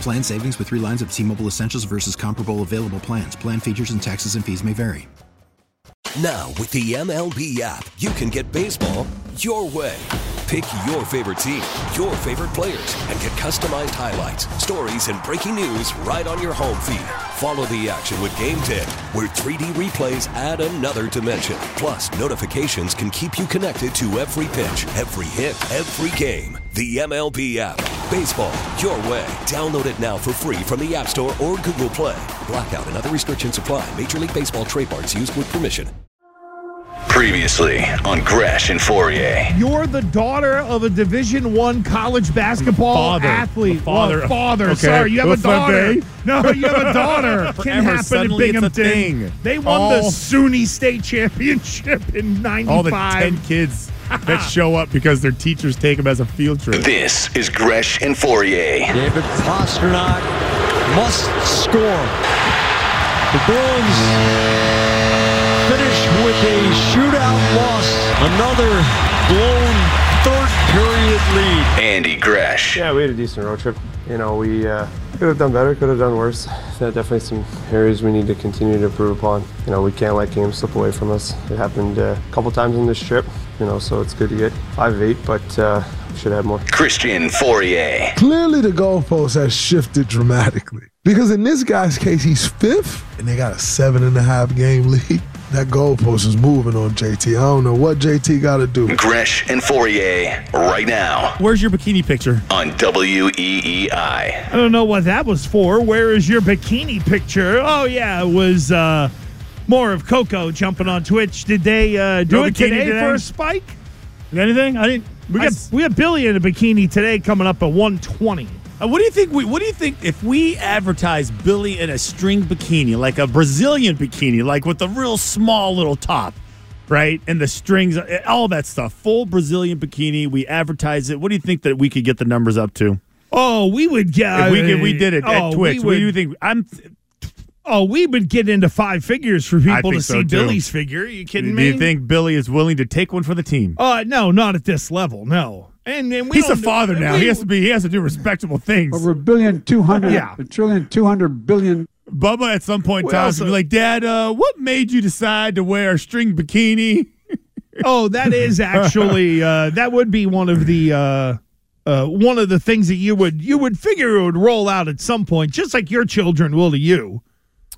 Plan savings with three lines of T Mobile Essentials versus comparable available plans. Plan features and taxes and fees may vary. Now, with the MLB app, you can get baseball your way. Pick your favorite team, your favorite players, and get customized highlights, stories, and breaking news right on your home feed. Follow the action with Game Day, where 3D replays add another dimension. Plus, notifications can keep you connected to every pitch, every hit, every game. The MLB app. Baseball, your way. Download it now for free from the App Store or Google Play. Blackout and other restrictions apply. Major League Baseball trademarks used with permission. Previously on Gresh and Fauria. You're the daughter of a Division One college basketball Father. athlete. A father. Well, father. Okay. Sorry, you have a What's that, daughter. No, you have a daughter. Can Forever, happen in suddenly it's a Binghamton. thing. They won the SUNY State Championship in '95. All the 10 kids that show up because their teachers take them as a field trip. This is Gresh and Fauria. David Pastrnak must score. The Bruins finish with a shootout loss. Another blown third period lead. Andy Gresh. Yeah, we had a decent road trip. You know, we uh, could have done better, could have done worse. There are definitely some areas we need to continue to improve upon. You know, we can't let games slip away from us. It happened uh, a couple times on this trip, you know, so it's good to get five of eight, but uh, we should have more. Christian Fauria. Clearly, the goalpost has shifted dramatically. Because in this guy's case, he's fifth, and they got a seven and a half game lead. That goalpost is moving on JT. I don't know what JT got to do. Gresh and Fauria right now Where's your bikini picture? on E WEEI. I don't know what that was for. Where is your bikini picture? Oh yeah, it was uh, more of Coco jumping on Twitch. Did they uh, do No it bikini today, today? for a spike? Anything? I didn't. We got s- we got Billy in a bikini today, coming up at 120. Uh, what do you think? We, what do you think if we advertise Billy in a string bikini, like a Brazilian bikini, like with a real small little top, right, and the strings, uh, all that stuff, full Brazilian bikini. We advertise it. What do you think that we could get the numbers up to? Oh, we would get. If we could, we did it oh, at Twitch. We what do you think? I'm. Oh, we would get into five figures for people to so, see too. Billy's figure. you kidding Do me? Do you think Billy is willing to take one for the team? Uh, no, not at this level. No. And, and we He's a don't- father now. we- he has to be. He has to do respectable things. Over a billion, two hundred, Yeah. a trillion, two hundred billion. Bubba at some point in We time be like, Dad, uh, what made you decide to wear a string bikini? Oh, that is actually uh, that would be one of the uh, uh, one of the things that you would you would figure it would roll out at some point, just like your children will to you.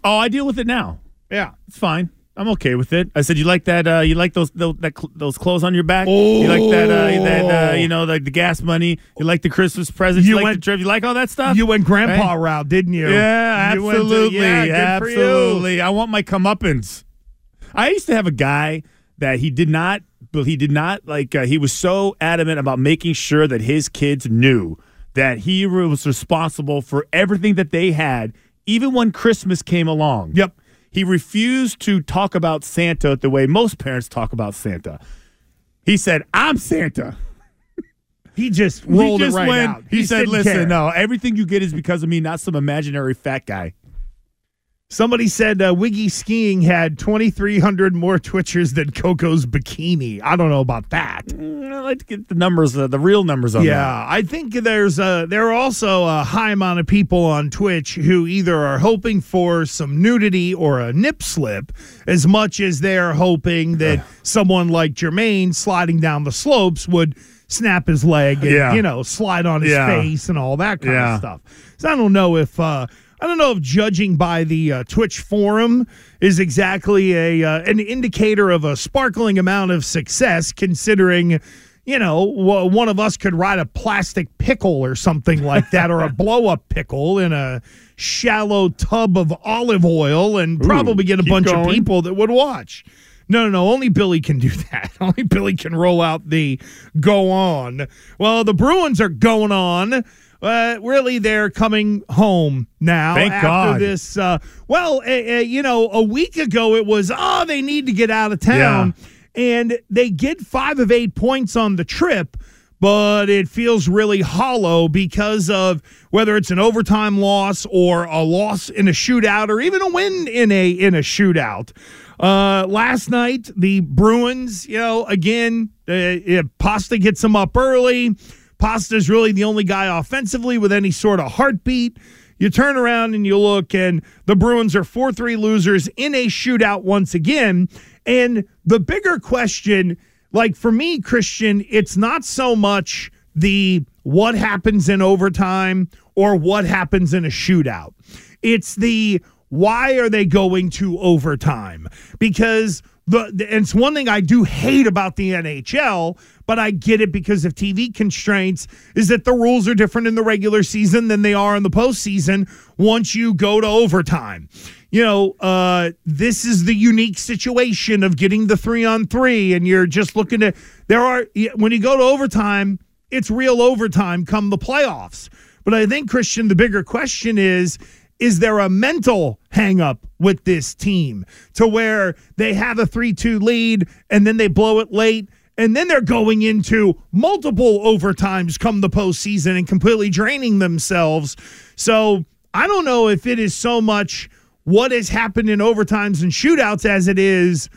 Oh, I deal with it now. Yeah. It's fine. I'm okay with it. I said, you like that? Uh, you like those those, that, cl- those clothes on your back? You like that? Uh, that uh, you know, like the gas money. You like the Christmas presents? You, You like went- the trip? You like all that stuff? You went grandpa Right? route, didn't you? Yeah, You went to- absolutely, yeah, good for you. absolutely. I want my comeuppance. I used to have a guy that he did not, but he did not like. Uh, he was so adamant about making sure that his kids knew that he was responsible for everything that they had, even when Christmas came along. Yep. He refused to talk about Santa the way most parents talk about Santa. He said, "I'm Santa." He just He rolled just it right went- out. He, just said, "Listen, care. no, everything you get is because of me, not some imaginary fat guy." Somebody said uh, Wiggy Skiing had 2,300 more Twitchers than Coco's bikini. I don't know about that. Mm, I like to get the numbers, uh, the real numbers on that. Yeah, I think there's a, there are also a high amount of people on Twitch who either are hoping for some nudity or a nip slip as much as they're hoping that someone like Jermaine sliding down the slopes would snap his leg and Yeah. you know slide on his Yeah. face and all that kind Yeah. of stuff. So I don't know if uh, I don't know if judging by the uh, Twitch forum is exactly a uh, an indicator of a sparkling amount of success, considering. You know, w- one of us could ride a plastic pickle or something like that, or a blow up pickle in a shallow tub of olive oil and probably get a bunch of people that would watch. No, no, no. Only Billy can do that. Only Billy can roll out the go on. Well, the Bruins are going on. Uh, really, they're coming home now. Thank after God. this. Uh, well, uh, you know, a week ago it was, oh, they need to get out of town. And they get five of eight points on the trip, but it feels really hollow because of whether it's an overtime loss or a loss in a shootout or even a win in a in a shootout. Uh, last night, the Bruins, you know, again, uh, Pasta gets them up early. Pasta's really the only guy offensively with any sort of heartbeat. You turn around and you look, and the Bruins are 4 3 losers in a shootout once again. And the bigger question, like for me, Christian, it's not so much the what happens in overtime or what happens in a shootout. It's the why are they going to overtime? Because the, it's one thing I do hate about the NHL, but I get it because of TV constraints, is that the rules are different in the regular season than they are in the postseason once you go to overtime. You know, uh, this is the unique situation of getting the three on three, and you're just looking to there are when you go to overtime, it's real overtime come the playoffs. But I think, Christian, the bigger question is is there a mental hangup with this team to where they have a 3 2 lead and then they blow it late? And then they're going into multiple overtimes come the postseason and completely draining themselves. So I don't know if it is so much what has happened in overtimes and shootouts as it is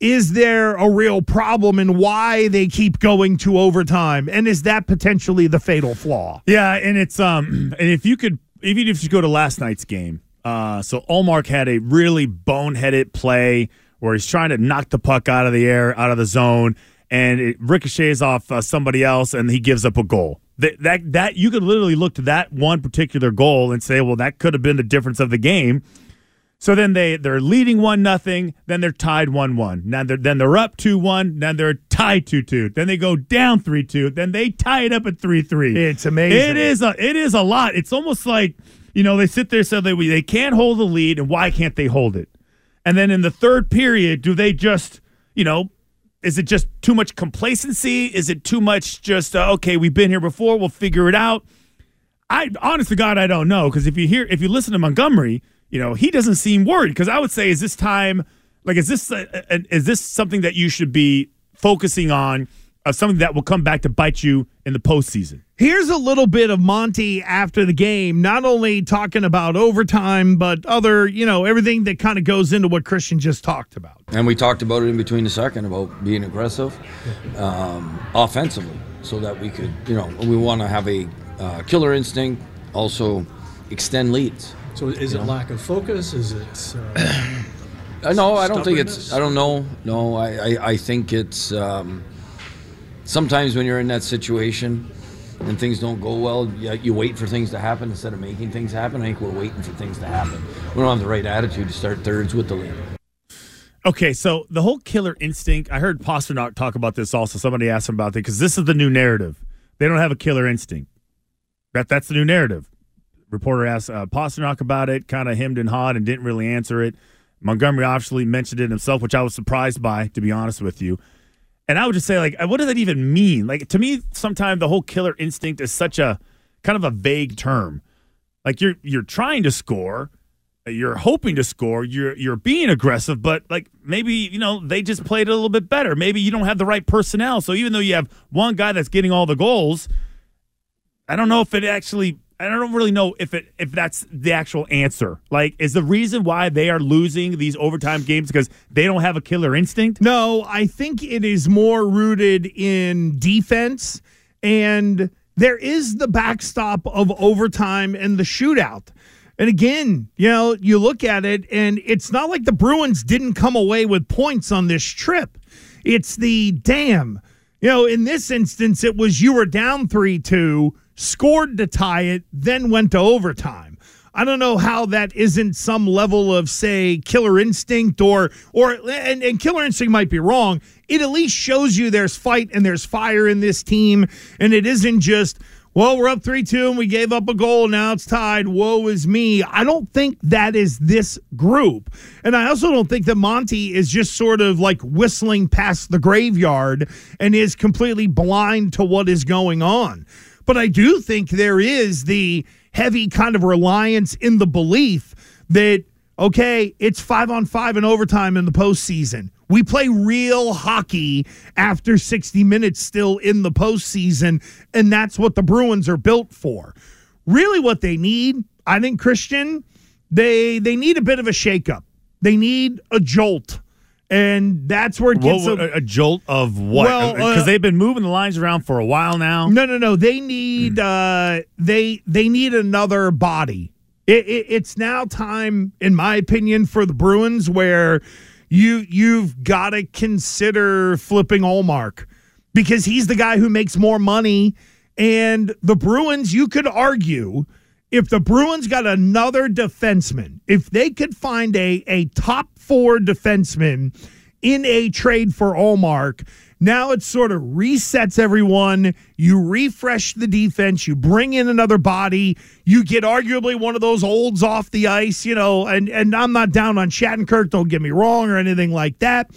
is there a real problem and why they keep going to overtime? And is that potentially the fatal flaw? Yeah, and it's um, and if you could, even if you go to last night's game, uh, so Ullmark had a really boneheaded play where he's trying to knock the puck out of the air, out of the zone, and it ricochets off uh, somebody else, and he gives up a goal. That that that you could literally look to that one particular goal and say, well, that could have been the difference of the game. So then they they're leading one nothing. Then they're tied one one. Now they're then they're up two one. Then they're tied two two. Then they go down three two. Then they tie it up at three three. It's amazing. It is a it is a lot. It's almost like you know they sit there so they they can't hold the lead and why can't they hold it? And then in the third period, do they just you know? Is it just too much complacency? Is it too much just uh, okay? We've been here before. We'll figure it out. I honest to God, I don't know because if you hear if you listen to Montgomery, you know he doesn't seem worried. Because I would say, is this time like is this uh, uh, is this something that you should be focusing on? Of something that will come back to bite you in the postseason. Here's a little bit of Monty after the game, not only talking about overtime, but other, you know, everything that kind of goes into what Christian just talked about. And we talked about it in between the second about being aggressive um, offensively so that we could, you know, we want to have a uh, killer instinct, also extend leads. So is it know? lack of focus? Is it? Uh, Uh, no, I don't think it's. I don't know. No, I, I, I think it's. Um, sometimes when you're in that situation and things don't go well, you, you wait for things to happen instead of making things happen. I think we're waiting for things to happen. We don't have the right attitude to start thirds with the lead. Okay, so the whole killer instinct. I heard Pastrnak talk about this also. Somebody asked him about it because this is the new narrative. They don't have a killer instinct. That that's the new narrative. Reporter asked uh, Pastrnak about it, kind of hemmed and hawed, and didn't really answer it. Montgomery obviously mentioned it himself, which I was surprised by, to be honest with you. And I would just say, like, uh, what does that even mean? Like, to me, sometimes the whole killer instinct is such a kind of a vague term. Like, you're you're trying to score, uh, you're hoping to score, you're you're being aggressive, but like maybe you know they just played a little bit better. Maybe you don't have the right personnel. So even though you have one guy that's getting all the goals, I don't know if it actually. I don't really know if it if that's the actual answer. Like, is the reason why they are losing these overtime games because they don't have a killer instinct? No, I think it is more rooted in defense, and there is the backstop of overtime and the shootout. And again, you know, you look at it, and it's not like the Bruins didn't come away with points on this trip. It's the damn. You know, in this instance, it was you were down 3 2, scored to tie it, then went to overtime. I don't know how that isn't some level of, say, killer instinct or, or, and, and killer instinct might be wrong. It at least shows you there's fight and there's fire in this team. And it isn't just, well, we're up 3 2 and we gave up a goal. Now it's tied. Woe is me. I don't think that is this group. And I also don't think that Monty is just sort of like whistling past the graveyard and is completely blind to what is going on. But I do think there is the heavy kind of reliance in the belief that, okay, it's five on five in overtime in the postseason. We play real hockey after 60 minutes still in the postseason, and that's what the Bruins are built for. Really, what they need, I think, Christian, they they need a bit of a shakeup. They need a jolt. And that's where it gets What- a, a, jolt of what? Well, Because uh, they've been moving the lines around for a while now. No, no, no. They need uh they they need another body. It, it, it's now time, in my opinion, for the Bruins where you you've got to consider flipping Ullmark because he's the guy who makes more money. And the Bruins, you could argue, if the Bruins got another defenseman, if they could find a a top four defenseman in a trade for Ullmark. Now it sort of resets everyone. You refresh the defense. You bring in another body. You get arguably one of those olds off the ice, you know. And and I'm not down on Shattenkirk. Don't get me wrong or anything like that.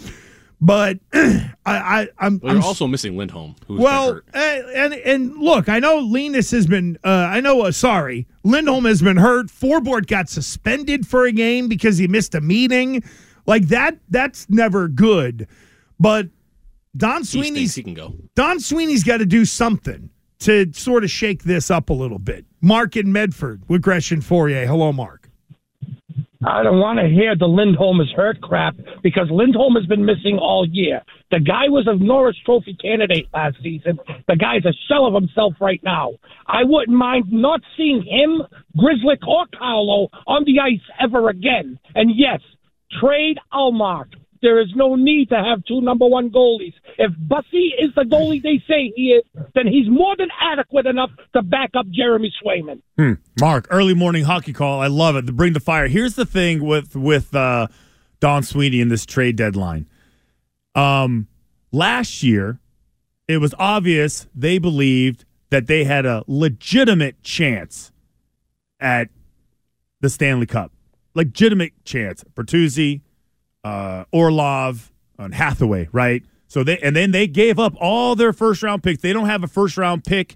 But I, I I'm, Well, you're I'm also missing Lindholm, who's well, uh, and and look, I know Linus has been. Uh, I know. Uh, sorry, Lindholm has been hurt. Forbort got suspended for a game because he missed a meeting. Like that. That's never good. But Don Sweeney's he can go. Don Sweeney's got to do something to sort of shake this up a little bit. Mark in Medford with Gresham Fauria. Hello, Mark. I don't want to hear the Lindholm is hurt crap because Lindholm has been missing all year. The guy was a Norris Trophy candidate last season. The guy's a shell of himself right now. I wouldn't mind not seeing him, Grzelcyk, or Carlo on the ice ever again. And yes, trade Ullmark. There is no need to have two number one goalies. If Bussi is the goalie they say he is, then he's more than adequate enough to back up Jeremy Swayman. Hmm. Mark, early morning hockey call. I love it. Bring the fire. Here's the thing with with uh, Don Sweeney in this trade deadline. Um, last year, it was obvious they believed that they had a legitimate chance at the Stanley Cup. Legitimate chance. Bertuzzi, uh, Orlov, and Hathaway, right? So they and then they gave up all their first round picks. They don't have a first round pick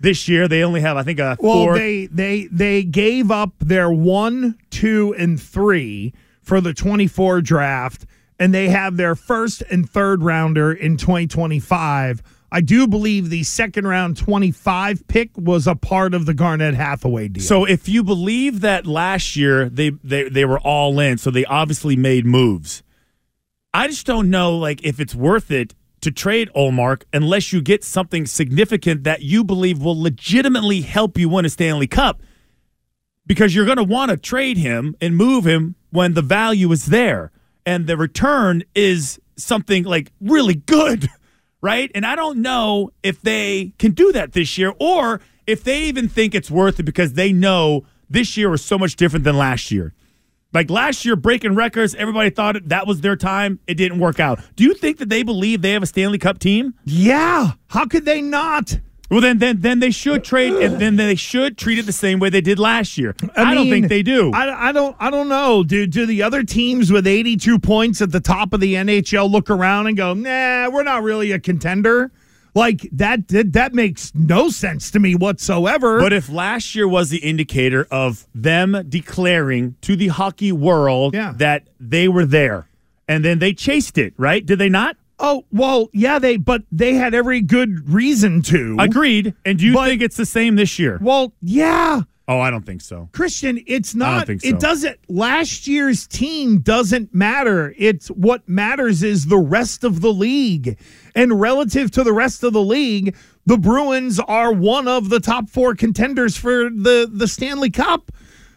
this year. They only have, I think, a Well, four. they they they gave up their one, two, and three for the twenty four draft, and they have their first and third rounder in twenty twenty five. I do believe the second round twenty five pick was a part of the Garnet Hathaway deal. So if you believe that last year they, they they were all in, so they obviously made moves. I just don't know like if it's worth it to trade Ullmark unless you get something significant that you believe will legitimately help you win a Stanley Cup. Because you're going to want to trade him and move him when the value is there and the return is something like really good, right? And I don't know if they can do that this year or if they even think it's worth it because they know this year was so much different than last year. Like last year, breaking records, everybody thought that was their time. It didn't work out. Do you think that they believe they have a Stanley Cup team? Yeah. How could they not? Well, then, then, then they should trade, and then they should treat it the same way they did last year. I, don't think they do. I, I don't. I don't know. Do do the other teams with 82 points at the top of the NHL look around and go, "Nah, we're not really a contender"? Like that. That, that makes no sense to me whatsoever. But if last year was the indicator of them declaring to the hockey world that they were there, and then they chased it, right? Did they not? Oh well, yeah, they but they had every good reason to. Agreed. And do you think it's the same this year? Well, yeah. Oh, I don't think so. Christian, it's I don't not. think It doesn't. Last year's team doesn't matter. It's what matters is the rest of the league, and relative to the rest of the league, the Bruins are one of the top four contenders for the the Stanley Cup.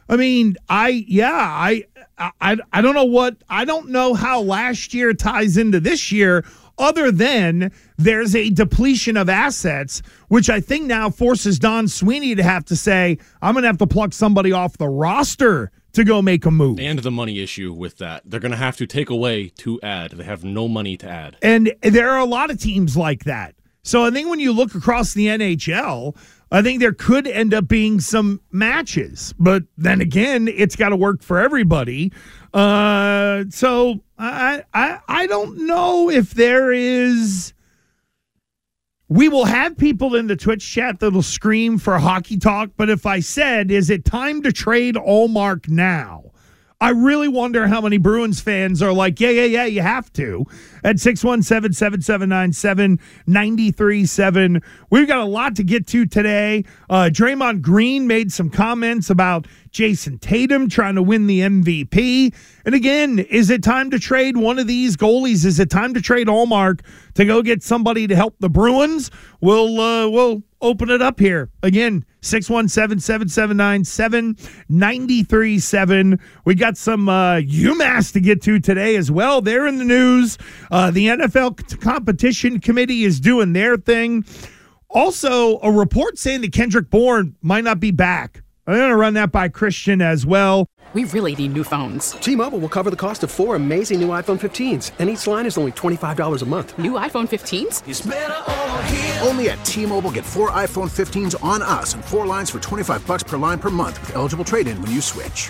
I mean, I yeah, I I I don't know what I don't know how last year ties into this year other than there's a depletion of assets, which I think now forces Don Sweeney to have to say, I'm going to have to pluck somebody off the roster to go make a move. And the money issue with that. They're going to have to take away to add. They have no money to add. And there are a lot of teams like that. So I think when you look across the NHL, I think there could end up being some matches. But then again, it's got to work for everybody. Uh, so I, I I don't know if there is. We will have people in the Twitch chat that'll scream for hockey talk, but if I said, is it time to trade Ullmark now? I really wonder how many Bruins fans are like, yeah, yeah, yeah, you have to. At 617 7797 937. We've got a lot to get to today. Uh, Draymond Green made some comments about Jayson Tatum trying to win the MVP. And again, is it time to trade one of these goalies? Is it time to trade Ullmark to go get somebody to help the Bruins? We'll, uh, we'll open it up here. Again, 617 7797 937. We got some uh, UMass to get to today as well. They're in the news. Uh, the NFL competition committee is doing their thing. Also, a report saying that Kendrick Bourne might not be back. I'm going to run that by Christian as well. We really need new phones. T-Mobile will cover the cost of four amazing new iPhone 15s, and each line is only $25 a month. New iPhone 15s? Only at T-Mobile get four iPhone 15s on us and four lines for 25 bucks per line per month with eligible trade-in when you switch.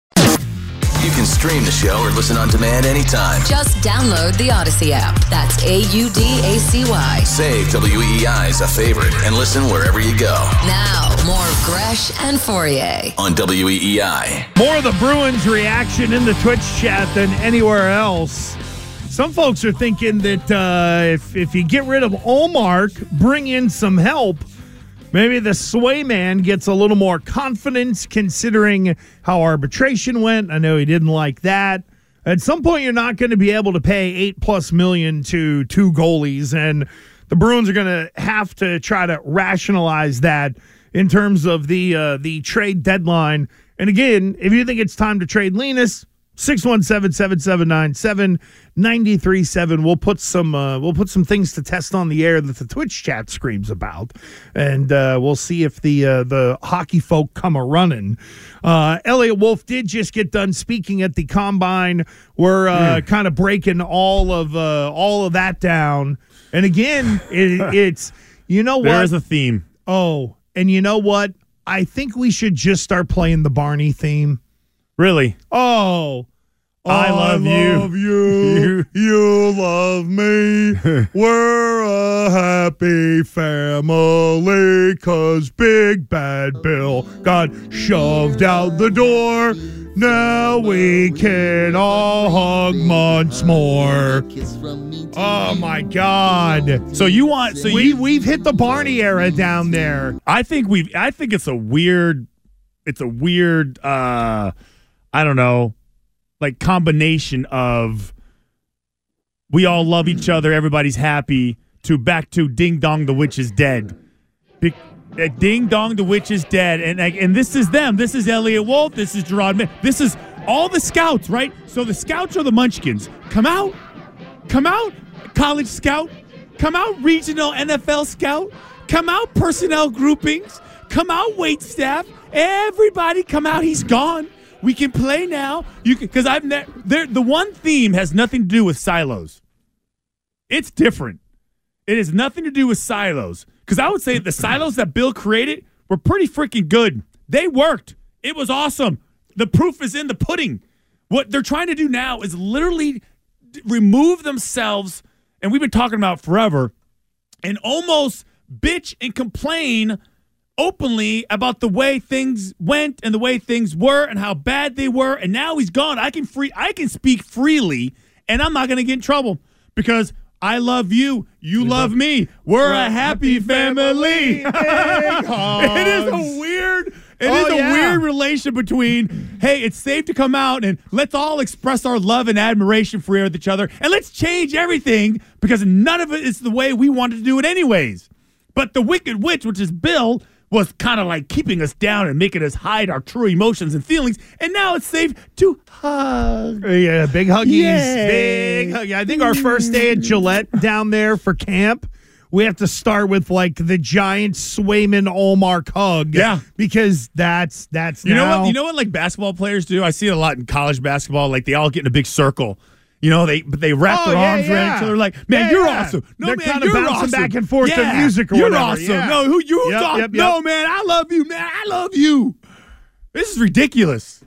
You can stream the show or listen on demand anytime. Just download the Audacy app. That's A U D A C Y. Save WEEI as a favorite and listen wherever you go. Now, more Gresh and Fauria. On E WEEI. More of the Bruins reaction in the Twitch chat than anywhere else. Some folks are thinking that uh, if, if you get rid of Ullmark, bring in some help, maybe the Swayman gets a little more confidence considering how arbitration went. I know he didn't like that. At some point, you're not going to be able to pay eight plus million to two goalies, and the Bruins are going to have to try to rationalize that in terms of the uh, the trade deadline. And again, if you think it's time to trade Linus, 617-7797-937 we'll put some uh, we'll put some things to test on the air that the twitch chat screams about and uh, we'll see if the uh, the hockey folk come a running. Uh, Eliot Wolf did just get done speaking at the combine. We're uh, kind of breaking all of uh, all of that down. And again it, it's you know what? There is a theme. oh and you know what? I think we should just start playing the barney theme. Really? Oh, I love you. love you. you love me. We're a happy family because Big Bad Bill got shoved out the door. Now we can all hug once more. Oh my God! So you want? So we you we've hit the Barney era down there. I think we've. I think it's a weird. It's a weird. uh I don't know, like combination of we all love each other, everybody's happy. To back to Ding Dong, the witch is dead. Be- uh, Ding Dong, the witch is dead, and and this is them. This is Eliot Wolf. This is Gerard. Min- This is all the scouts, right? So the scouts are the Munchkins. Come out, come out. college scout, come out regional NFL scout, come out personnel groupings, come out wait staff. Everybody come out. He's gone. We can play now. You can because I've ne- there. The one theme has nothing to do with silos. It's different. It has nothing to do with silos. Because I would say the silos that Bill created were pretty freaking good. They worked. It was awesome. The proof is in the pudding. What they're trying to do now is literally remove themselves, and we've been talking about forever, and almost bitch and complain openly about the way things went and the way things were and how bad they were. And now he's gone. I can free I can speak freely and I'm not gonna get in trouble because I love you. You love me. We're a happy family. it is a weird it is Oh, a yeah. weird relation between, hey, it's safe to come out and let's all express our love and admiration for each other and let's change everything because none of it is the way we wanted to do it anyways. But the Wicked Witch, which is Bill, was kind of like keeping us down and making us hide our true emotions and feelings. And now it's safe to hug. Yeah, big huggies. Yay. Big hug. I think our first day at Gillette down there for camp, we have to start with like the giant Swayman Ullmark hug. Yeah. Because that's that's You know what? You know what? Like basketball players do. I see it a lot in college basketball. Like they all get in a big circle. You know, they but they wrap Oh, their yeah, arms around yeah. each other. Like, man, Yeah, you're awesome. No, They're man, kinda you're bouncing awesome. back and forth to Yeah, music or you're whatever, awesome. No, who you Yep, awesome. yep, No, man, I love you, man. I love you. This is ridiculous.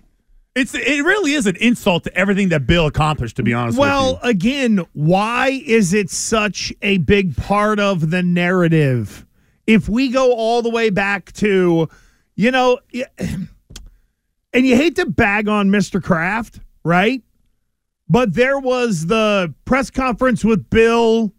It's it really is an insult to everything that Bill accomplished. To be honest, with you. Well, again, why is it such a big part of the narrative? If we go all the way back to, you know, and you hate to bag on Mr. Kraft, right? But there was the press conference with Bill.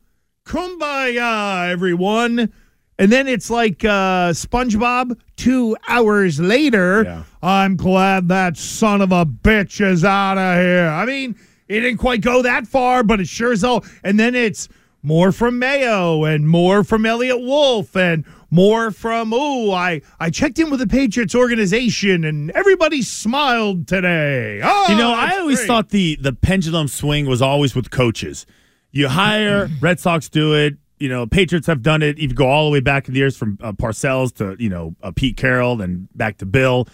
Kumbaya, everyone. And then it's like uh, SpongeBob. Two hours later, I'm glad that son of a bitch is out of here. I mean, it didn't quite go that far, but it sure as hell. And then it's more from Mayo and more from Eliot Wolf and more from oh I I checked in with the Patriots organization and everybody smiled today. Oh, you know, I always great. thought the the pendulum swing was always with coaches. You hire Red Sox do it. You know, Patriots have done it. You go all the way back in the years from uh, Parcells to you know uh, Pete Carroll, then back to Bill.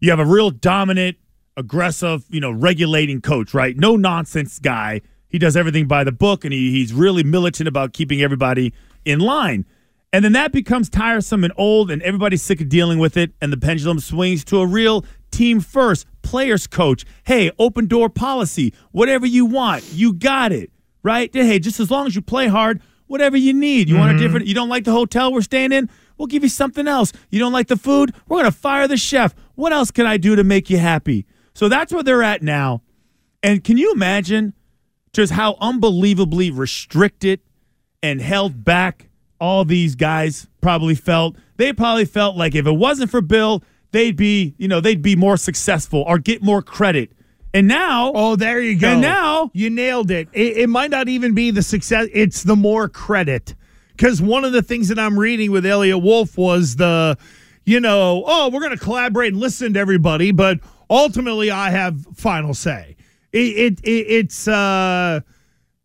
You have a real dominant, aggressive, you know, regulating coach, right? No nonsense guy. He does everything by the book, and he, he's really militant about keeping everybody in line. And then that becomes tiresome and old, and everybody's sick of dealing with it. And the pendulum swings to a real team first, players coach. Hey, open door policy. Whatever you want, you got it, right? Hey, just as long as you play hard, whatever you need. You want a mm-hmm. different, you don't like the hotel we're staying in? We'll give you something else. You don't like the food? We're going to fire the chef. What else can I do to make you happy? So that's where they're at now. And can you imagine just how unbelievably restricted and held back all these guys probably felt? They probably felt like if it wasn't for Bill, they'd be, you know, they'd be more successful or get more credit. And now, oh, there you go. And now, you nailed it. It, it might not even be the success; it's the more credit. Because one of the things that I'm reading with Eliot Wolf was the, you know, oh, we're going to collaborate and listen to everybody, but ultimately, I have final say. It, it, it it's uh,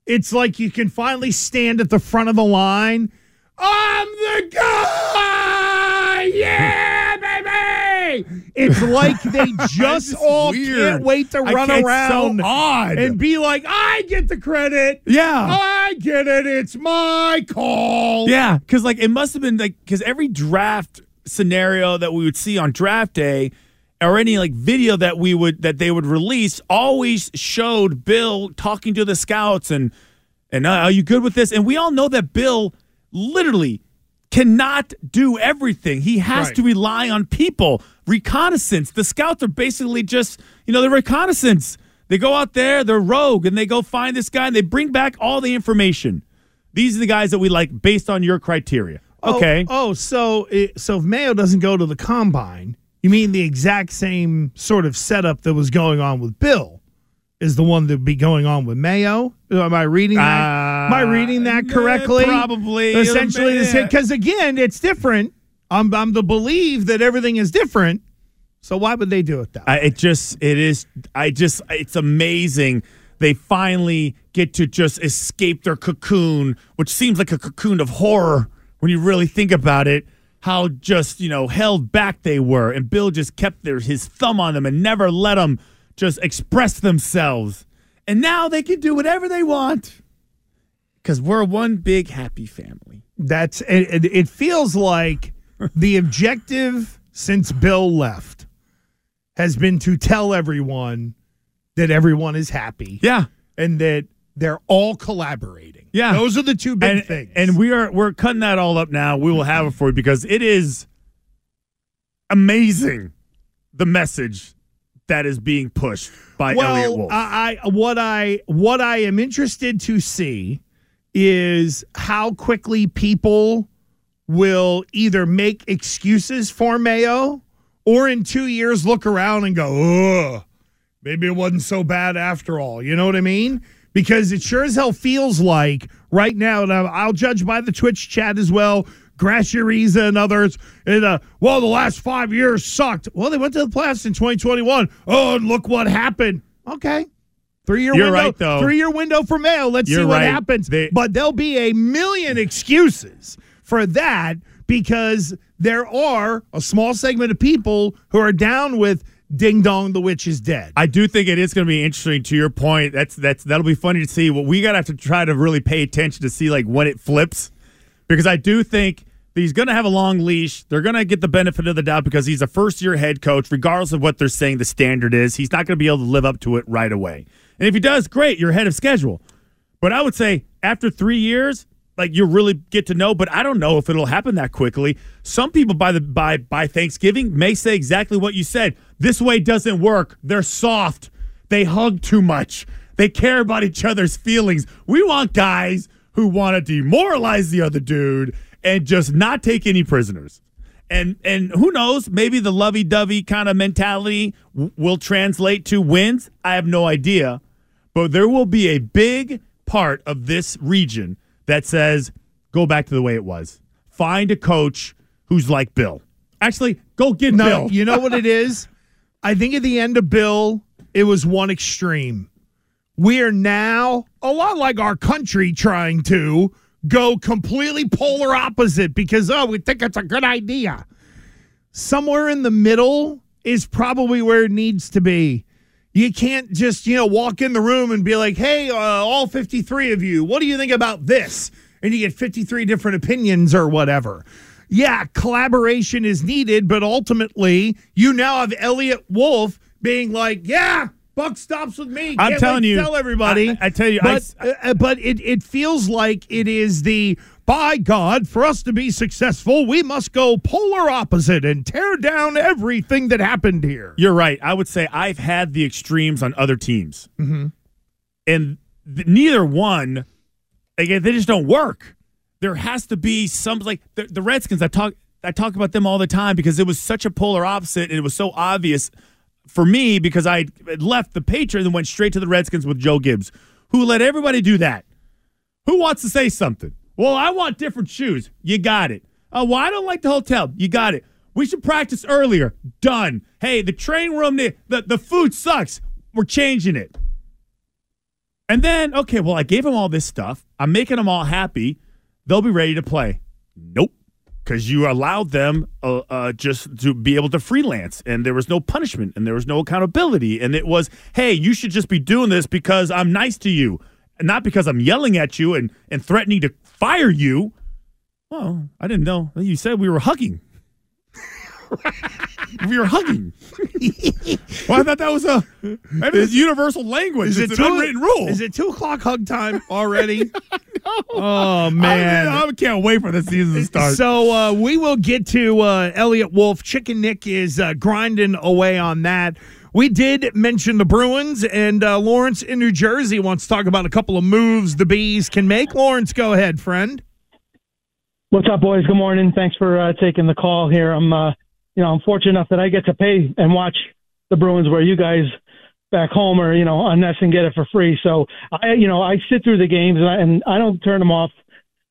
it's like you can finally stand at the front of the line. I'm the guy, yeah, baby. It's like they just all weird. can't wait to run can't- around so odd. and be like, I get the credit. Yeah. I get it. It's my call. Yeah, because like it must have been like because every draft scenario that we would see on draft day, or any like video that we would that they would release, always showed Bill talking to the scouts and and uh, are you good with this? And we all know that Bill literally cannot do everything. He has Right. to rely on people, reconnaissance. The scouts are basically just you know the reconnaissance. They go out there, they're rogue, and they go find this guy and they bring back all the information. These are the guys that we like based on your criteria. Oh, Okay. Oh, so it, so if Mayo doesn't go to the combine, you mean the exact same sort of setup that was going on with Bill is the one that would be going on with Mayo? Am I reading that? Ah, Am I reading that correctly? Probably. Essentially, because again, it's different. I'm I'm to believe that everything is different. So why would they do it that? I, it just it is. I just it's amazing they finally get to just escape their cocoon, which seems like a cocoon of horror when you really think about it. How just you know held back they were, and Bill just kept their his thumb on them and never let them just express themselves. And now they can do whatever they want because we're one big happy family. That's it, it, feels like the objective since Bill left has been to tell everyone that everyone is happy. Yeah. And that they're all collaborating. Yeah. Those are the two big and, things. And we are we're cutting that all up now. We will have it for you because it is amazing the message that is being pushed by well, Eliot Wolf. I, I what I what I am interested to see is how quickly people will either make excuses for Mayo or in two years look around and go, ugh, maybe it wasn't so bad after all. You know what I mean? Because it sure as hell feels like right now, and I'll judge by the Twitch chat as well. Graciariza and others. And uh, well, the last five years sucked. Well, they went to the playoffs in 2021. Oh, and look what happened. Okay. Three year window. right, though. Three year window for Mayo. Let's You're see what right. happens. but there'll be a million excuses for that because there are a small segment of people who are down with Ding Dong, the witch is dead. I do think it is going to be interesting. To your point, that's that's that'll be funny to see. What we got to have to try to really pay attention to see like when it flips, because I do think that he's going to have a long leash. They're going to get the benefit of the doubt because he's a first year head coach, regardless of what they're saying the standard is. He's not going to be able to live up to it right away. And if he does, great, you're ahead of schedule. But I would say after three years, like you really get to know. But I don't know if it'll happen that quickly. Some people by the by by Thanksgiving may say exactly what you said. This way doesn't work. They're soft. They hug too much. They care about each other's feelings. We want guys who want to demoralize the other dude and just not take any prisoners. And and who knows? Maybe the lovey-dovey kind of mentality w- will translate to wins. I have no idea, but there will be a big part of this region that says go back to the way it was. Find a coach who's like Bill. Actually, go get No, Bill. you know what it is? I think at the end of Bill, it was one extreme. We are now a lot like our country trying to go completely polar opposite because, oh, we think it's a good idea. Somewhere in the middle is probably where it needs to be. You can't just, you know, walk in the room and be like, hey, uh, all 53 of you, what do you think about this? And you get 53 different opinions or whatever. Yeah, collaboration is needed, but ultimately, you now have Eliot Wolf being like, yeah, Buck stops with me. I'm telling you, tell everybody. I- I tell you, I- but, uh, but it, it feels like it is the by God, for us to be successful, we must go polar opposite and tear down everything that happened here. You're right. I would say I've had the extremes on other teams, Mm-hmm. and th- neither one, again, they just don't work. There has to be some like the, the Redskins. I talk I talk about them all the time because it was such a polar opposite, and it was so obvious for me because I left the Patriots and went straight to the Redskins with Joe Gibbs, who let everybody do that. Who wants to say something? Well, I want different shoes. You got it. Oh, well, I don't like the hotel. You got it. We should practice earlier. Done. Hey, the training room, the, the, the food sucks. We're changing it. And then, okay, well, I gave them all this stuff. I'm making them all happy. They'll be ready to play. Nope. Because you allowed them uh, uh, just to be able to freelance, and there was no punishment, and there was no accountability, and it was, hey, you should just be doing this because I'm nice to you, not because I'm yelling at you and and threatening to fire you. Well, I didn't know. You said we were hugging. we were hugging. well, I thought that was a is universal language. it's an two- unwritten rule. Is it two o'clock hug time already? Oh man, I, I can't wait for the season to start. So uh, we will get to uh, Eliot Wolf. Chicken Nick is uh, grinding away on that. We did mention the Bruins, and uh, Lawrence in New Jersey wants to talk about a couple of moves the B's can make. Lawrence, go ahead, friend. What's up, boys? Good morning. Thanks for uh, taking the call here. I'm, uh, you know, I'm fortunate enough that I get to pay and watch the Bruins, where you guys back home are, you know, on this and get it for free. So I, you know, I sit through the games and I, and I don't turn them off.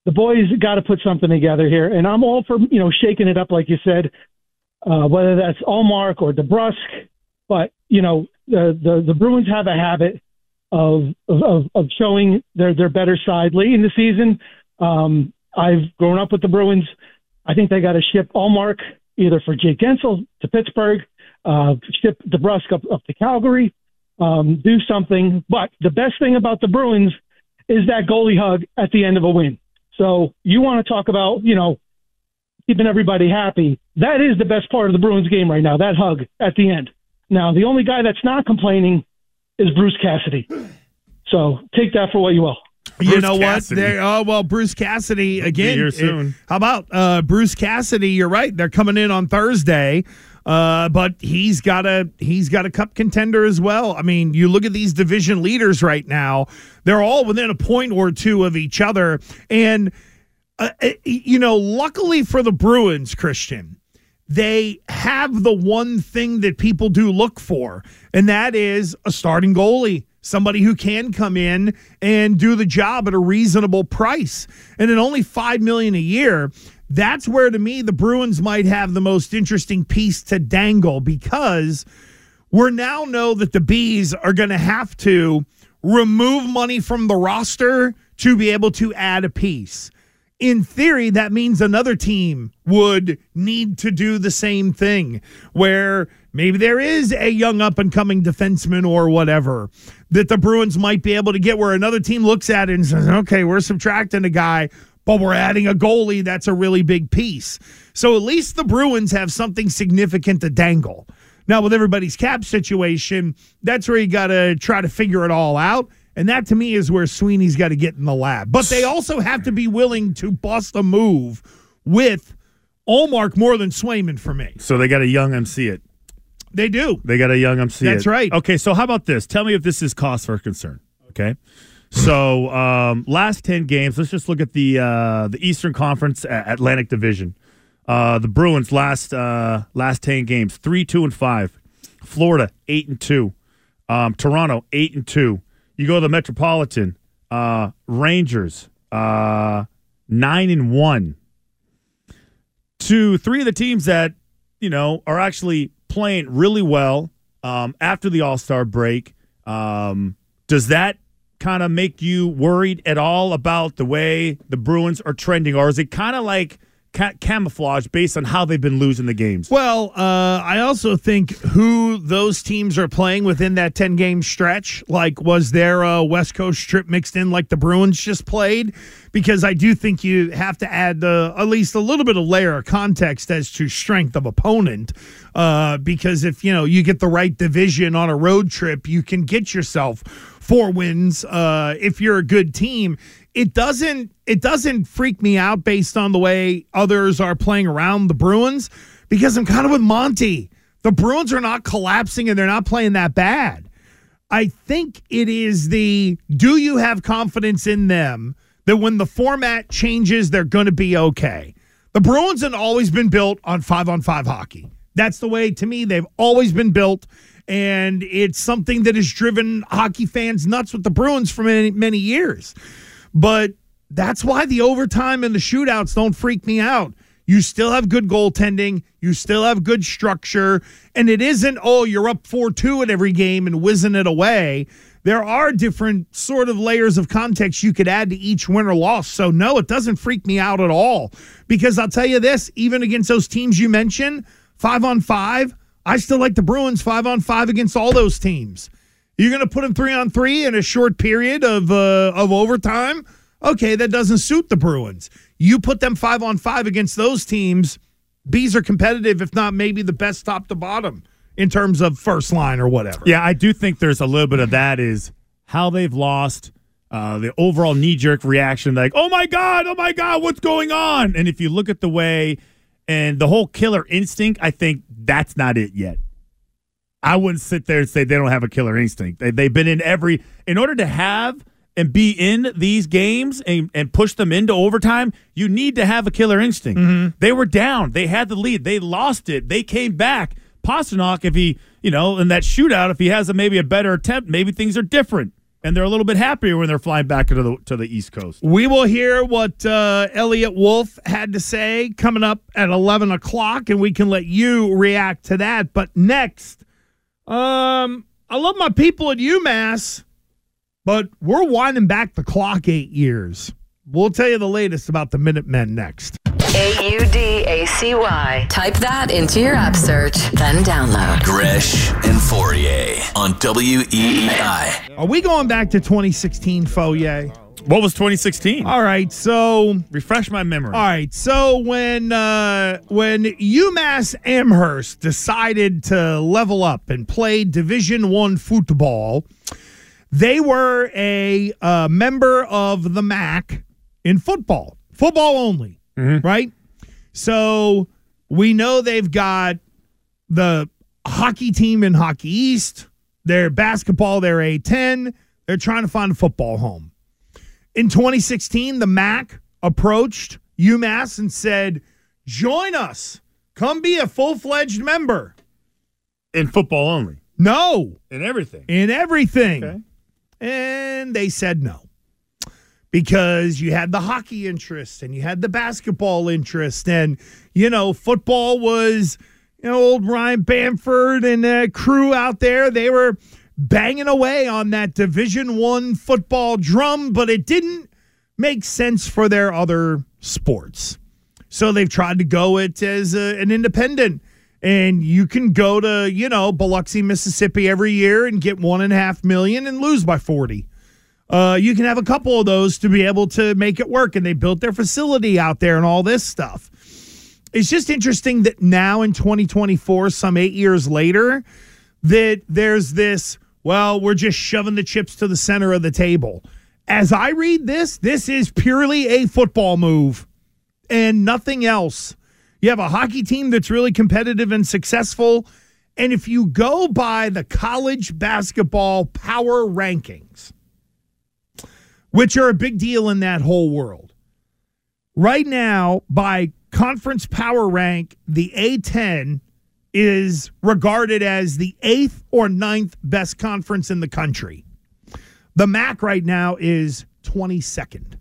The boys got to put something together here, and I'm all for, you know, shaking it up like you said, uh, whether that's Ullmark or DeBrusk. But you know, the, the the Bruins have a habit of of, of showing their their better side late in the season. Um, I've grown up with the Bruins. I think they got to ship Ullmark either for Jake Guentzel to Pittsburgh, uh, ship DeBrusk up, up to Calgary, um, do something. But the best thing about the Bruins is that goalie hug at the end of a win. So you want to talk about, you know, keeping everybody happy. That is the best part of the Bruins game right now, that hug at the end. Now, the only guy that's not complaining is Bruce Cassidy. So take that for what you will. you know Cassidy. what? There. Oh well, Bruce Cassidy again. here soon. How about uh, Bruce Cassidy? You're right. They're coming in on Thursday, uh, but he's got a he's got a cup contender as well. I mean, you look at these division leaders right now; they're all within a point or two of each other, and uh, eh, you know, luckily for the Bruins, Christian, they have the one thing that people do look for, and that is a starting goalie, somebody who can come in and do the job at a reasonable price. And at only five million a year, that's where to me the Bruins might have the most interesting piece to dangle because we now know that the B's are going to have to remove money from the roster to be able to add a piece in theory, that means another team would need to do the same thing, where maybe there is a young up and coming defenseman or whatever that the Bruins might be able to get, where another team looks at it and says, okay, we're subtracting a guy, but we're adding a goalie. That's a really big piece. So at least the Bruins have something significant to dangle. Now, with everybody's cap situation, that's where you got to try to figure it all out. And that to me is where Sweeney's got to get in the lab. But they also have to be willing to bust a move with Ullmark more than Swayman for me. So they got a young MC it. They do. They got a young MC. That's it. right. Okay, so how about this? Tell me if this is cause for concern. Okay. So um, last ten games. Let's just look at the uh, the Eastern Conference Atlantic Division. Uh, the Bruins last uh, last ten games three two and five. Florida eight and two. Um, Toronto eight and two. You go to the Metropolitan uh, Rangers uh, nine and one. To three of the teams that you know are actually playing really well um, after the All Star break. Um, does that kind of make you worried at all about the way the Bruins are trending, or is it kind of like ca- camouflage based on how they've been losing the games? Well, uh, I also think who those teams are playing within that 10 game stretch. Like, was there a West Coast trip mixed in like the Bruins just played? Because I do think you have to add at least a little bit of layer of context as to strength of opponent. Uh, because if, you know, you get the right division on a road trip, you can get yourself four wins uh, if you're a good team it doesn't it doesn't freak me out based on the way others are playing around the Bruins because I'm kind of with Monty. The Bruins are not collapsing and they're not playing that bad. I think it is the do you have confidence in them that when the format changes they're going to be okay. The Bruins have always been built on 5 on 5 hockey. That's the way to me they've always been built and it's something that has driven hockey fans nuts with the Bruins for many many years. But that's why the overtime and the shootouts don't freak me out. You still have good goaltending. You still have good structure. And it isn't, oh, you're up 4 2 at every game and whizzing it away. There are different sort of layers of context you could add to each win or loss. So, no, it doesn't freak me out at all. Because I'll tell you this even against those teams you mentioned, five on five, I still like the Bruins five on five against all those teams. You're going to put them three on three in a short period of uh, of overtime. Okay, that doesn't suit the Bruins. You put them five on five against those teams. B's are competitive, if not maybe the best top to bottom in terms of first line or whatever. Yeah, I do think there's a little bit of that is how they've lost uh, the overall knee jerk reaction, like, oh my God, oh my God, what's going on? And if you look at the way and the whole killer instinct, I think that's not it yet. I wouldn't sit there and say they don't have a killer instinct. They, they've been in every, in order to have and be in these games and, and push them into overtime, you need to have a killer instinct. They were down. They had the lead. They lost it. They came back. Pastrnak, if he, you know, in that shootout, if he has a, maybe a better attempt, maybe things are different. And they're a little bit happier when they're flying back into the to the East Coast. We will hear what uh, Eliot Wolf had to say coming up at 11 o'clock, and we can let you react to that. But next, um, I love my people at UMass. But we're winding back the clock eight years. We'll tell you the latest about the Minutemen next. A U D A C Y. Type that into your app search, then download. Gresh and Fauria on E WEEI. Are we going back to 2016, Foyer? What was 2016? All right, so refresh my memory. All right, so when uh, when UMass Amherst decided to level up and play Division One football, they were a uh, member of the MAC in football, football only, right? So we know they've got the hockey team in Hockey East. Their basketball, they're A10. They're trying to find a football home. In 2016, the MAC approached UMass and said, Join us. Come be a full fledged member. In football only. No. In everything. In everything. Okay. And they said no. Because you had the hockey interest and you had the basketball interest. And, you know, football was, you know, old Ryan Bamford and crew out there. They were banging away on that Division One football drum, but it didn't make sense for their other sports. So they've tried to go it as a, an independent. And you can go to, you know, Biloxi, Mississippi every year and get one and a half million and lose by 40. Uh, you can have a couple of those to be able to make it work. And they built their facility out there and all this stuff. It's just interesting that now in 2024, some eight years later, that there's this, well, we're just shoving the chips to the center of the table. As I read this, this is purely a football move and nothing else. You have a hockey team that's really competitive and successful. And if you go by the college basketball power rankings, which are a big deal in that whole world, right now, by conference power rank, the A10 is regarded as the eighth or ninth best conference in the country. The MAC right now is 22nd.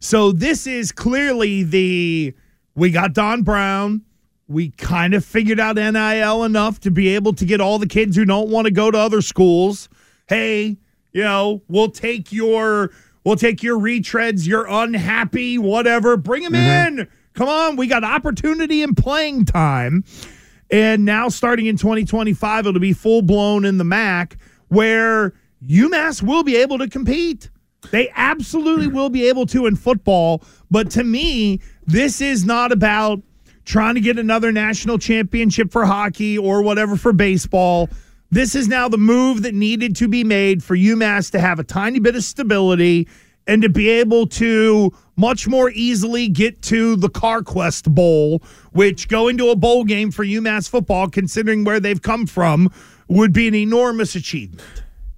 So this is clearly the we got Don Brown. We kind of figured out NIL enough to be able to get all the kids who don't want to go to other schools. Hey, you know, we'll take your we'll take your retreads, you're unhappy, whatever. Bring them mm-hmm. in. Come on, we got opportunity and playing time. And now starting in 2025, it'll be full blown in the MAC where UMass will be able to compete. They absolutely will be able to in football. But to me, this is not about trying to get another national championship for hockey or whatever for baseball. This is now the move that needed to be made for UMass to have a tiny bit of stability and to be able to much more easily get to the CarQuest Bowl, which going to a bowl game for UMass football, considering where they've come from, would be an enormous achievement.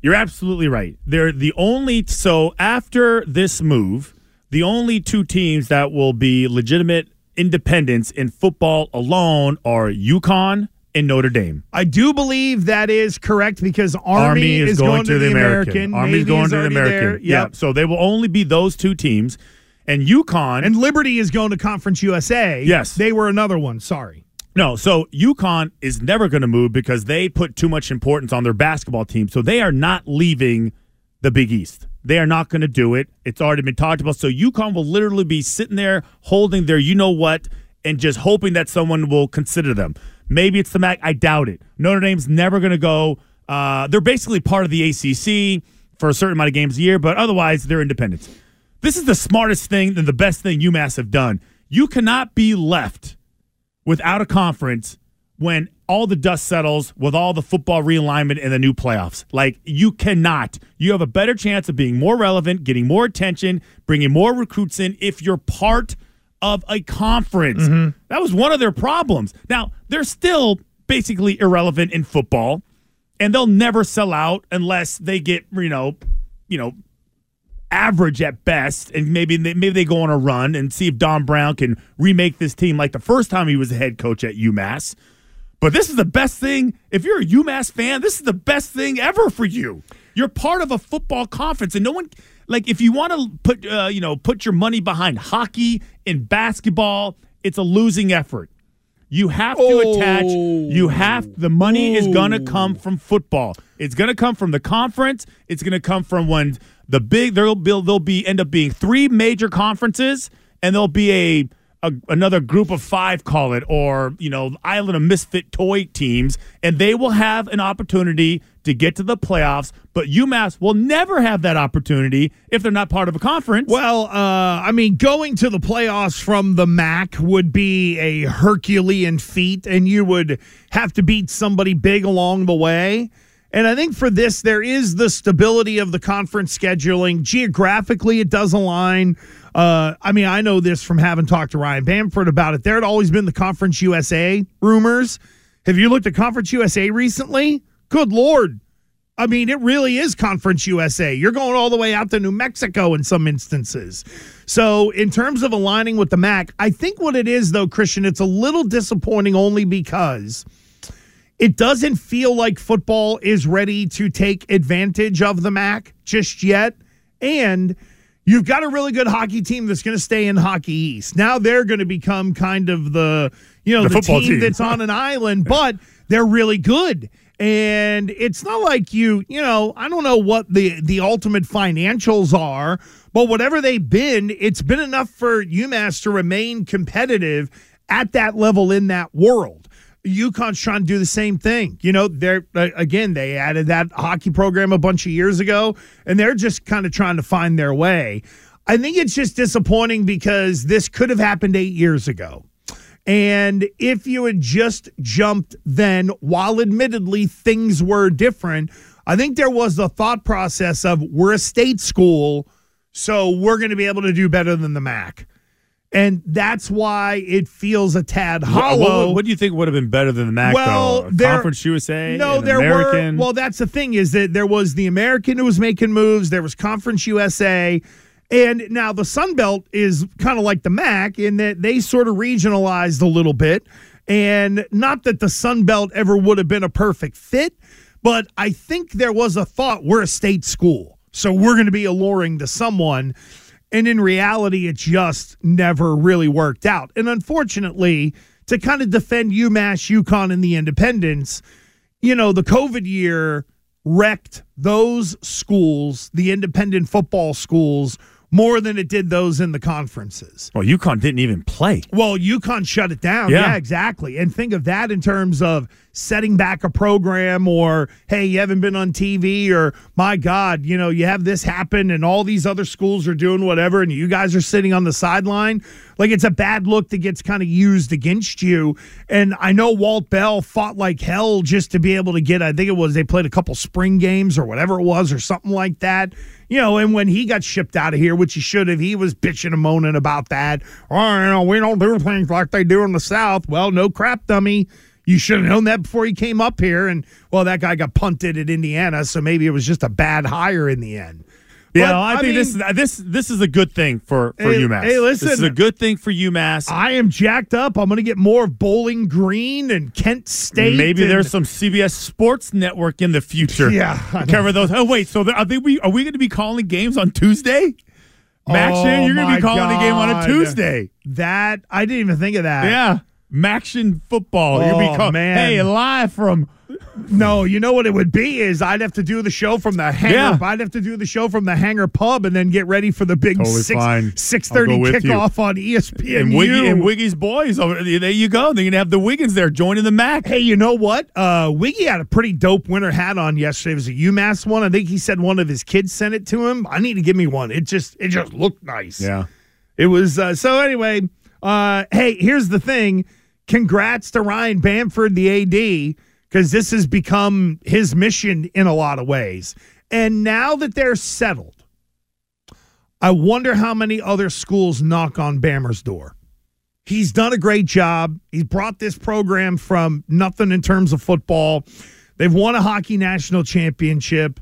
You're absolutely right. They're the only so after this move, the only two teams that will be legitimate independents in football alone are UConn and Notre Dame. I do believe that is correct because Army, Army is, going, to, the American. Army's Navy going is to the American. Yep. So they will only be those two teams. And UConn And Liberty is going to Conference USA. Yes. They were another one. Sorry. No, so UConn is never going to move because they put too much importance on their basketball team. So they are not leaving the Big East. They are not going to do it. It's already been talked about. So UConn will literally be sitting there holding their you know what and just hoping that someone will consider them. Maybe it's the MAC. I doubt it. Notre Dame's never going to go. Uh, they're basically part of the ACC for a certain amount of games a year, but otherwise they're independents. This is the smartest thing and the best thing UMass have done. You cannot be left without a conference when all the dust settles with all the football realignment and the new playoffs. Like, you cannot. You have a better chance of being more relevant, getting more attention, bringing more recruits in if you're part of a conference. Mm-hmm. That was one of their problems. Now, they're still basically irrelevant in football, and they'll never sell out unless they get, you know, you know, average at best, and maybe they, maybe they go on a run and see if Don Brown can remake this team like the first time he was the head coach at UMass. But this is the best thing. If you're a UMass fan, this is the best thing ever for you. You're part of a football conference, and no one like if you want to put uh, you know put your money behind hockey and basketball, it's a losing effort. You have to attach. You have the money is going to come from football. It's going to come from the conference. It's going to come from when the big there'll be there'll be end up being three major conferences, and there'll be a, a another group of five, call it, or you know, island of misfit toy teams, and they will have an opportunity to get to the playoffs. But UMass will never have that opportunity if they're not part of a conference. Well, uh, I mean, going to the playoffs from the MAC would be a Herculean feat, and you would have to beat somebody big along the way. And I think for this, there is the stability of the conference scheduling. Geographically, it does align. Uh, I mean, I know this from having talked to Ryan Bamford about it. There had always been the Conference USA rumors. Have you looked at Conference USA recently? Good Lord. I mean, it really is Conference USA. You're going all the way out to New Mexico in some instances. So, in terms of aligning with the MAC, I think what it is, though, Christian, it's a little disappointing only because it doesn't feel like football is ready to take advantage of the MAC just yet. And you've got a really good hockey team that's going to stay in Hockey East. Now they're going to become kind of the, you know, The the, team, team. that's on an island, but they're really good. And it's not like you, you know, I don't know what the the ultimate financials are, but whatever they've been, it's been enough for UMass to remain competitive at that level in that world. UConn's trying to do the same thing. You know, they're uh, again, they added that hockey program a bunch of years ago, and they're just kind of trying to find their way. I think it's just disappointing because this could have happened eight years ago. And if you had just jumped then, while admittedly things were different, I think there was the thought process of we're a state school, so we're going to be able to do better than the MAC. And that's why it feels a tad hollow. what, what do you think would have been better than the MAC? Well, there- Conference USA. No, there American? were. Well, that's the thing is that there was the American who was making moves. There was Conference USA, and now the Sun Belt is kind of like the MAC in that they sort of regionalized a little bit. And not that the Sun Belt ever would have been a perfect fit, but I think there was a thought we're a state school, so we're going to be alluring to someone. And in reality, it just never really worked out. And unfortunately, to kind of defend UMass, UConn, and the independents, you know, the COVID year wrecked those schools, the independent football schools, more than it did those in the conferences. Well, UConn didn't even play. Well, UConn shut it down. Yeah. Yeah. exactly. And think of that in terms of setting back a program or, hey, you haven't been on TV or, my God, you know, you have this happen and all these other schools are doing whatever and you guys are sitting on the sideline. Like it's a bad look that gets kind of used against you. And I know Walt Bell fought like hell just to be able to get, I think it was they played a couple spring games or whatever it was or something like that. You know, and when he got shipped out of here, which he should have, he was bitching and moaning about that. Oh, you know, we don't do things like they do in the South. Well, no crap, dummy. You should have known that before he came up here. And well, that guy got punted at Indiana, so maybe it was just a bad hire in the end. Yeah, But, I, think mean, this is this this is a good thing for for Hey- UMass. hey, listen. this is a good thing for UMass. I am jacked up. I'm going to get more of Bowling Green and Kent State. Maybe and- there's some CBS Sports Network in the future. Yeah, cover those. Oh wait, so there- are they? We are we going to be calling games on Tuesday? Maction, Oh, you're going to be calling the game on a Tuesday. That I didn't even think of that. Yeah, Maction football. Oh, to be man. Hey, live from. No, you know what it would be is I'd have to do the show from the hangar. Yeah. I'd have to do the show from the hangar pub and then get ready for the big Totally six six thirty I'll you. kickoff on ESPN. And Wiggy and Wiggy's boys. Over, there you go. They're going to have the Wiggins there joining the MAC. Hey, you know what? Uh, Wiggy had a pretty dope winter hat on yesterday. It was a UMass one. I think he said one of his kids sent it to him. I need to give me one. It just it just looked nice. Yeah. It was uh, so anyway. Uh, hey, here's the thing. Congrats to Ryan Bamford, the AD, because this has become his mission in a lot of ways. And now that they're settled, I wonder how many other schools knock on Bammer's door. He's done a great job. He's brought this program from nothing in terms of football. They've won a hockey national championship.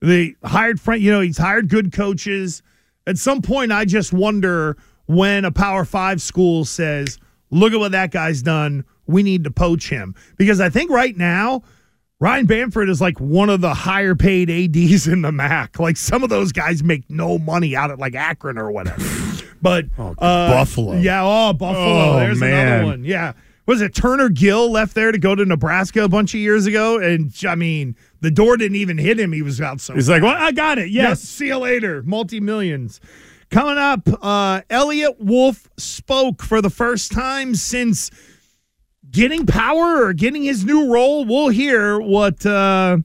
They hired friend, you know, he's hired good coaches. At some point, I just wonder when a Power Five school says, "Look at what that guy's done. We need to poach him." Because I think right now, Ryan Bamford is like one of the higher paid ads in the MAC. Like some of those guys make no money out at like Akron or whatever. But uh, Buffalo. yeah, oh Buffalo. Oh, There's man. another one. Yeah. was it Turner Gill left there to go to Nebraska a bunch of years ago? And I mean, the door didn't even hit him. He was out so. He's like, well, I got it. Yes. See you later. Multi millions. Coming up, uh, Eliot Wolf spoke for the first time since getting power or getting his new role. We'll hear what uh,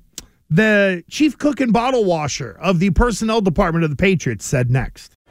the chief cook and bottle washer of the personnel department of the Patriots said next.